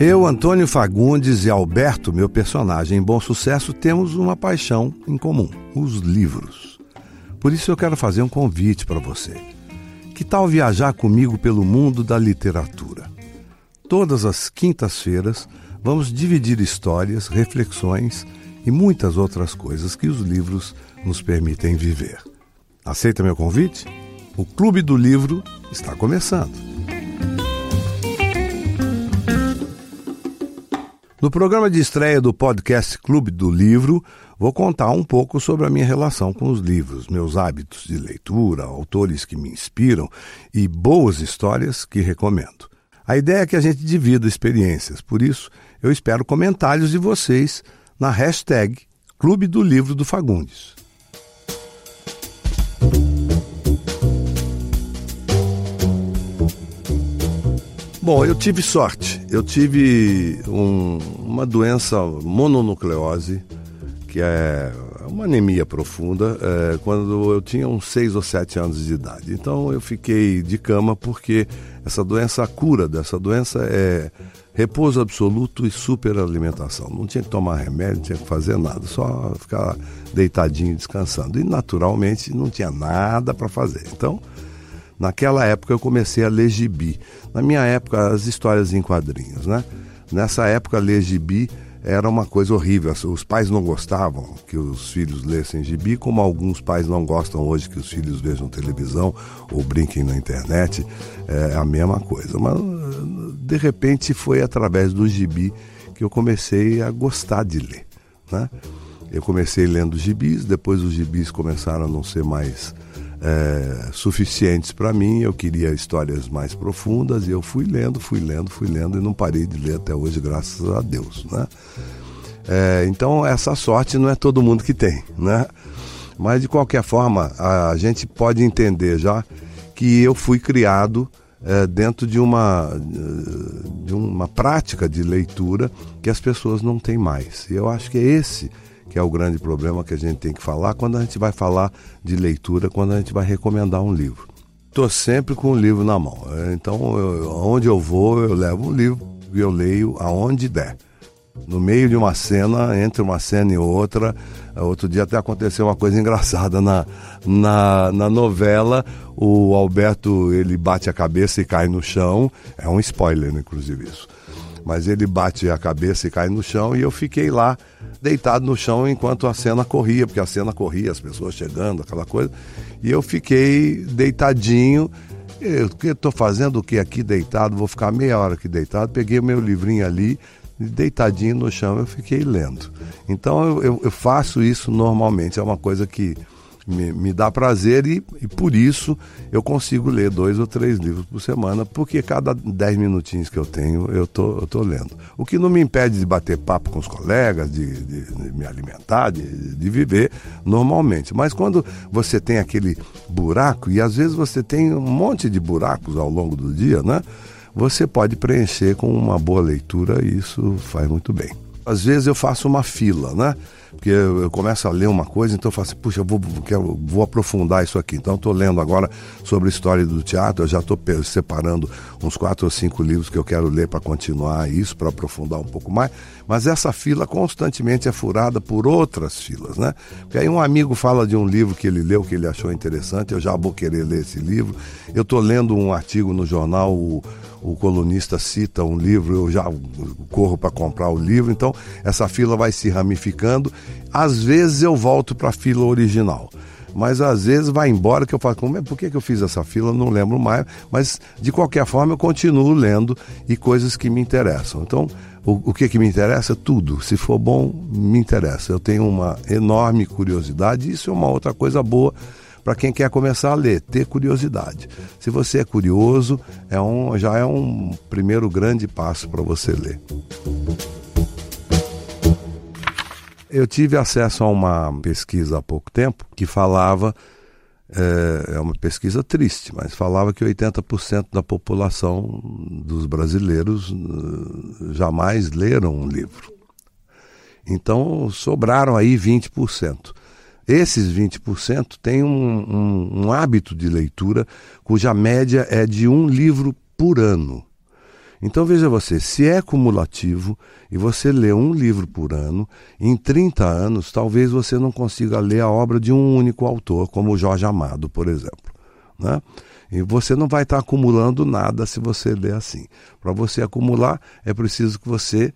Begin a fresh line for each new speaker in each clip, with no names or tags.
Eu, Antônio Fagundes e Alberto, meu personagem em Bom Sucesso, temos uma paixão em comum: os livros. Por isso eu quero fazer um convite para você. Que tal viajar comigo pelo mundo da literatura? Todas as quintas-feiras vamos dividir histórias, reflexões e muitas outras coisas que os livros nos permitem viver. Aceita meu convite? O Clube do Livro está começando. No programa de estreia do podcast Clube do Livro, vou contar um pouco sobre a minha relação com os livros, meus hábitos de leitura, autores que me inspiram e boas histórias que recomendo. A ideia é que a gente divida experiências, por isso eu espero comentários de vocês na hashtag Clube do Livro do Fagundes. Bom, eu tive sorte. Eu tive um, uma doença mononucleose, que é uma anemia profunda, é, quando eu tinha uns 6 ou 7 anos de idade. Então eu fiquei de cama porque essa doença, a cura dessa doença é repouso absoluto e superalimentação. Não tinha que tomar remédio, não tinha que fazer nada, só ficar deitadinho descansando. E naturalmente não tinha nada para fazer. Então Naquela época eu comecei a ler gibi. Na minha época, as histórias em quadrinhos, né? Nessa época, ler gibi era uma coisa horrível. Os pais não gostavam que os filhos lessem gibi, como alguns pais não gostam hoje que os filhos vejam televisão ou brinquem na internet. É a mesma coisa. Mas, de repente, foi através do gibi que eu comecei a gostar de ler, né? Eu comecei lendo gibis, depois os gibis começaram a não ser mais é, suficientes para mim. Eu queria histórias mais profundas e eu fui lendo, fui lendo, fui lendo e não parei de ler até hoje, graças a Deus, né? É, então essa sorte não é todo mundo que tem, né? Mas de qualquer forma a gente pode entender já que eu fui criado é, dentro de uma de uma prática de leitura que as pessoas não têm mais. E eu acho que é esse que é o grande problema que a gente tem que falar quando a gente vai falar de leitura, quando a gente vai recomendar um livro. Estou sempre com o livro na mão. Então, eu, onde eu vou, eu levo um livro e eu leio aonde der. No meio de uma cena, entre uma cena e outra, outro dia até aconteceu uma coisa engraçada na, na, na novela. O Alberto ele bate a cabeça e cai no chão. É um spoiler, inclusive isso mas ele bate a cabeça e cai no chão e eu fiquei lá deitado no chão enquanto a cena corria, porque a cena corria, as pessoas chegando, aquela coisa, e eu fiquei deitadinho. Eu estou fazendo o que aqui deitado? Vou ficar meia hora aqui deitado. Peguei o meu livrinho ali, deitadinho no chão, eu fiquei lendo. Então eu, eu, eu faço isso normalmente, é uma coisa que me, me dá prazer e, e, por isso eu consigo ler dois ou três livros por semana, porque cada dez minutinhos que eu tenho eu tô, eu tô lendo. O que não me impede de bater papo com os colegas, de, de, de me alimentar, de, de viver normalmente. Mas quando você tem aquele buraco, e às vezes você tem um monte de buracos ao longo do dia, né? Você pode preencher com uma boa leitura e isso faz muito bem. Às vezes eu faço uma fila, né? porque eu, eu, começo a ler uma coisa, então eu falo assim, puxa, eu vou, quero, vou aprofundar isso aqui. Então estou lendo agora sobre a história do teatro, eu já estou separando uns quatro ou cinco livros que eu quero ler para continuar isso, para aprofundar um pouco mais. Mas essa fila constantemente é furada por outras filas, né? Porque aí um amigo fala de um livro que ele leu, que ele achou interessante, eu já vou querer ler esse livro. Eu estou lendo um artigo no jornal, o colunista cita um livro, eu já corro para comprar o livro, então essa fila vai se ramificando. Às vezes eu volto para a fila original mas às vezes vai embora que eu falo, como é, por que, que eu fiz essa fila? Não lembro mais, mas de qualquer forma eu continuo lendo e coisas que me interessam. Então, o, o que, que me interessa? Tudo. Se for bom, me interessa. Eu tenho uma enorme curiosidade, isso é uma outra coisa boa para quem quer começar a ler, ter curiosidade. Se você é curioso, é um, já é um primeiro grande passo para você ler. Eu tive acesso a uma pesquisa há pouco tempo que falava, é, é uma pesquisa triste, mas falava que 80% da população dos brasileiros eh, jamais leram um livro. Então sobraram aí 20%. Esses 20% têm um, um, um hábito de leitura cuja média é de um livro por ano. Então veja você, se é cumulativo e você lê um livro por ano, em 30 anos talvez você não consiga ler a obra de um único autor, como Jorge Amado, por exemplo. Né? E você não vai estar acumulando nada se você ler assim. Para você acumular, é preciso que você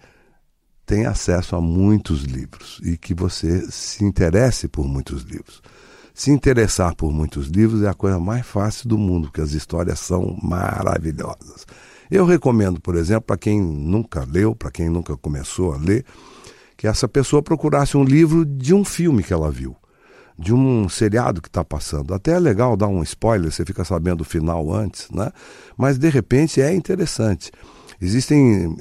tenha acesso a muitos livros e que você se interesse por muitos livros. Se interessar por muitos livros é a coisa mais fácil do mundo, porque as histórias são maravilhosas. Eu recomendo, por exemplo, para quem nunca leu, para quem nunca começou a ler, que essa pessoa procurasse um livro de um filme que ela viu, de um seriado que está passando. Até é legal dar um spoiler, você fica sabendo o final antes, né? Mas de repente é interessante. Existem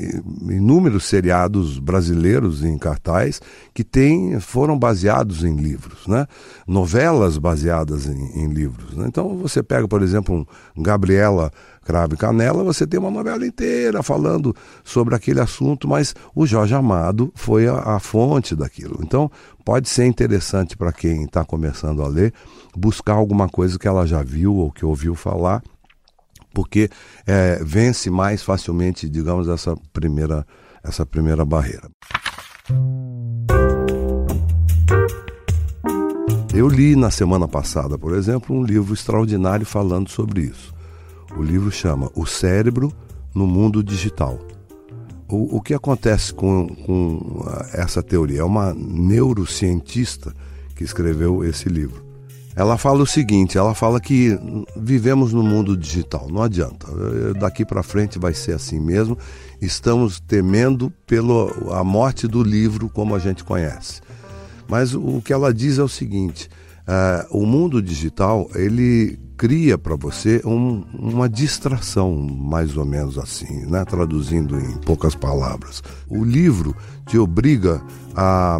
inúmeros seriados brasileiros em cartaz que tem, foram baseados em livros, né? novelas baseadas em, em livros. Né? Então você pega, por exemplo, um Gabriela Cravo e Canela, você tem uma novela inteira falando sobre aquele assunto, mas o Jorge Amado foi a, a fonte daquilo. Então pode ser interessante para quem está começando a ler buscar alguma coisa que ela já viu ou que ouviu falar porque é, vence mais facilmente, digamos, essa primeira, essa primeira barreira. Eu li na semana passada, por exemplo, um livro extraordinário falando sobre isso. O livro chama O Cérebro no Mundo Digital. O, o que acontece com, com essa teoria? É uma neurocientista que escreveu esse livro. Ela fala o seguinte: ela fala que vivemos no mundo digital, não adianta. Daqui para frente vai ser assim mesmo. Estamos temendo pela morte do livro como a gente conhece. Mas o que ela diz é o seguinte: uh, o mundo digital ele cria para você um, uma distração, mais ou menos assim, né? traduzindo em poucas palavras. O livro te obriga a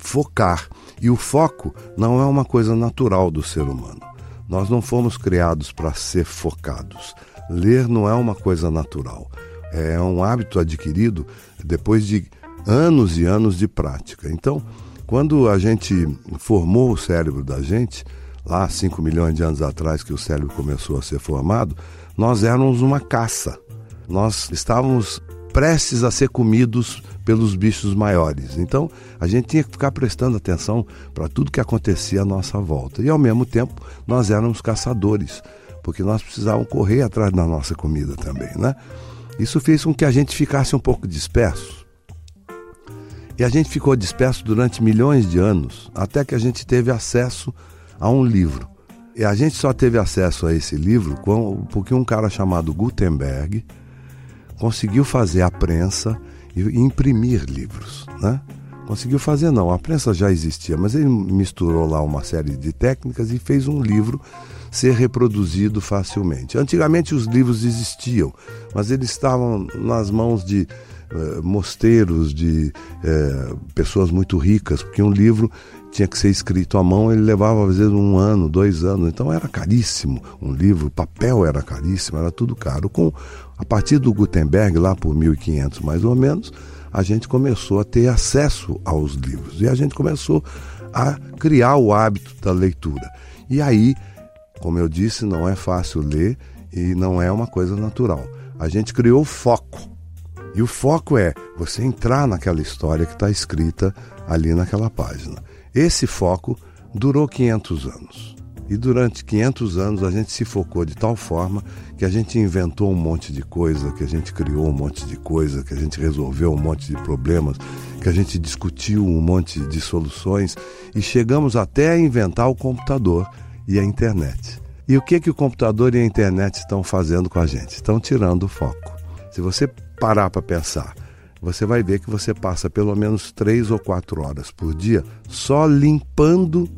focar e o foco não é uma coisa natural do ser humano. Nós não fomos criados para ser focados. Ler não é uma coisa natural. É um hábito adquirido depois de anos e anos de prática. Então, quando a gente formou o cérebro da gente, lá 5 milhões de anos atrás que o cérebro começou a ser formado, nós éramos uma caça. Nós estávamos prestes a ser comidos pelos bichos maiores. Então, a gente tinha que ficar prestando atenção para tudo que acontecia à nossa volta. E, ao mesmo tempo, nós éramos caçadores, porque nós precisávamos correr atrás da nossa comida também, né? Isso fez com que a gente ficasse um pouco disperso. E a gente ficou disperso durante milhões de anos, até que a gente teve acesso a um livro. E a gente só teve acesso a esse livro porque um cara chamado Gutenberg conseguiu fazer a prensa e imprimir livros, né? Conseguiu fazer não, a prensa já existia, mas ele misturou lá uma série de técnicas e fez um livro ser reproduzido facilmente. Antigamente os livros existiam, mas eles estavam nas mãos de eh, mosteiros, de eh, pessoas muito ricas, porque um livro tinha que ser escrito à mão, ele levava às vezes um ano, dois anos, então era caríssimo um livro, papel era caríssimo, era tudo caro. Com a partir do Gutenberg, lá por 1500 mais ou menos, a gente começou a ter acesso aos livros e a gente começou a criar o hábito da leitura. E aí, como eu disse, não é fácil ler e não é uma coisa natural. A gente criou foco. E o foco é você entrar naquela história que está escrita ali naquela página. Esse foco durou 500 anos. E durante 500 anos a gente se focou de tal forma que a gente inventou um monte de coisa, que a gente criou um monte de coisa, que a gente resolveu um monte de problemas, que a gente discutiu um monte de soluções e chegamos até a inventar o computador e a internet. E o que que o computador e a internet estão fazendo com a gente? Estão tirando o foco. Se você parar para pensar, você vai ver que você passa pelo menos três ou quatro horas por dia só limpando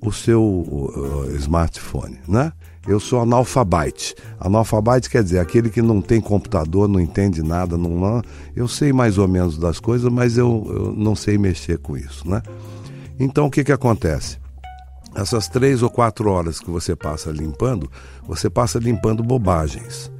o seu uh, smartphone, né? Eu sou analfabete. Analfabete quer dizer aquele que não tem computador, não entende nada, não, eu sei mais ou menos das coisas, mas eu, eu não sei mexer com isso, né? Então o que que acontece? Essas três ou quatro horas que você passa limpando, você passa limpando bobagens,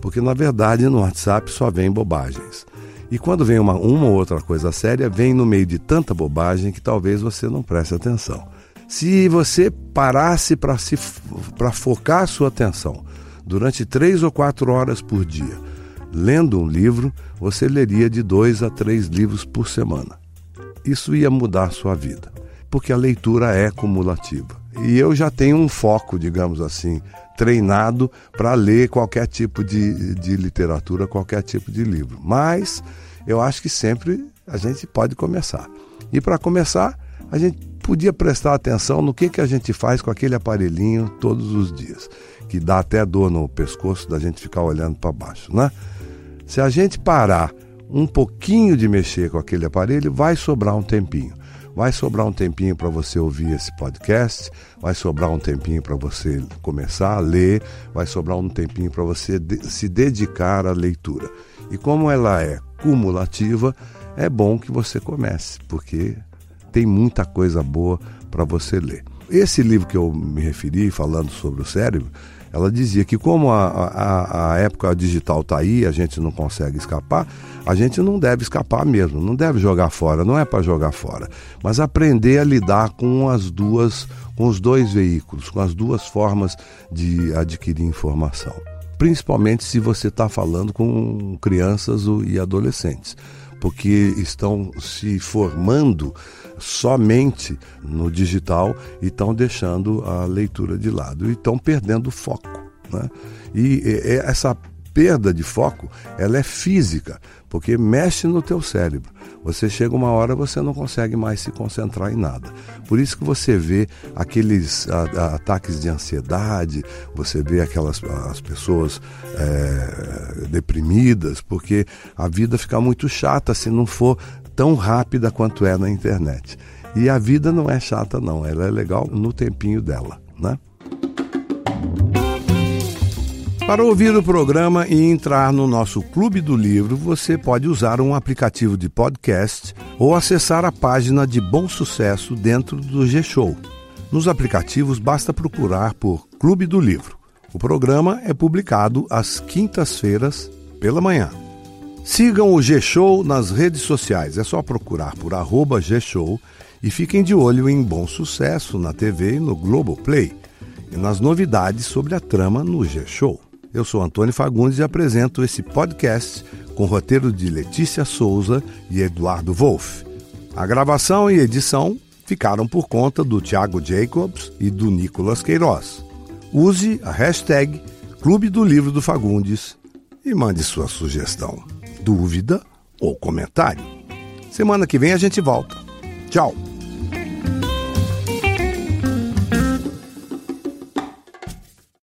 porque na verdade no WhatsApp só vem bobagens. E quando vem uma, uma ou outra coisa séria, vem no meio de tanta bobagem que talvez você não preste atenção. Se você parasse para focar a sua atenção durante três ou quatro horas por dia lendo um livro, você leria de dois a três livros por semana. Isso ia mudar a sua vida, porque a leitura é cumulativa. E eu já tenho um foco, digamos assim, treinado para ler qualquer tipo de, de literatura, qualquer tipo de livro. Mas eu acho que sempre a gente pode começar. E para começar, a gente podia prestar atenção no que, que a gente faz com aquele aparelhinho todos os dias, que dá até dor no pescoço da gente ficar olhando para baixo, né? Se a gente parar um pouquinho de mexer com aquele aparelho, vai sobrar um tempinho. Vai sobrar um tempinho para você ouvir esse podcast, vai sobrar um tempinho para você começar a ler, vai sobrar um tempinho para você de se dedicar à leitura. E como ela é cumulativa, é bom que você comece, porque tem muita coisa boa para você ler. Esse livro que eu me referi, falando sobre o cérebro, ela dizia que como a, a, a época digital está aí, a gente não consegue escapar, a gente não deve escapar mesmo, não deve jogar fora, não é para jogar fora, mas aprender a lidar com as duas, com os dois veículos, com as duas formas de adquirir informação. Principalmente se você está falando com crianças e adolescentes, porque estão se formando somente no digital e estão deixando a leitura de lado e estão perdendo o foco. Né? E, essa perda de foco, ela é física, porque mexe no teu cérebro. Você chega uma hora você não consegue mais se concentrar em nada. Por isso que você vê aqueles a, a, ataques de ansiedade, você vê aquelas as pessoas é, deprimidas, porque a vida fica muito chata se não for tão rápida quanto é na internet. E a vida não é chata, não, ela é legal no tempinho dela, né? Para ouvir o programa e entrar no nosso Clube do Livro, você pode usar um aplicativo de podcast ou acessar a página de Bom Sucesso dentro do G-Show. Nos aplicativos basta procurar por Clube do Livro. O programa é publicado às quintas-feiras pela manhã. Sigam o G-Show nas redes sociais. É só procurar por arroba G-Show e fiquem de olho em Bom Sucesso na TV e no Globoplay e nas novidades sobre a trama no G-Show. Eu sou Antônio Fagundes e apresento esse podcast com roteiro de Letícia Souza e Eduardo Wolff. A gravação e edição ficaram por conta do Thiago Jacobs e do Nicolas Queiroz. Use a hashtag Clube do Livro do Fagundes e mande sua sugestão dúvida ou comentário. Semana que vem a gente volta. Tchau!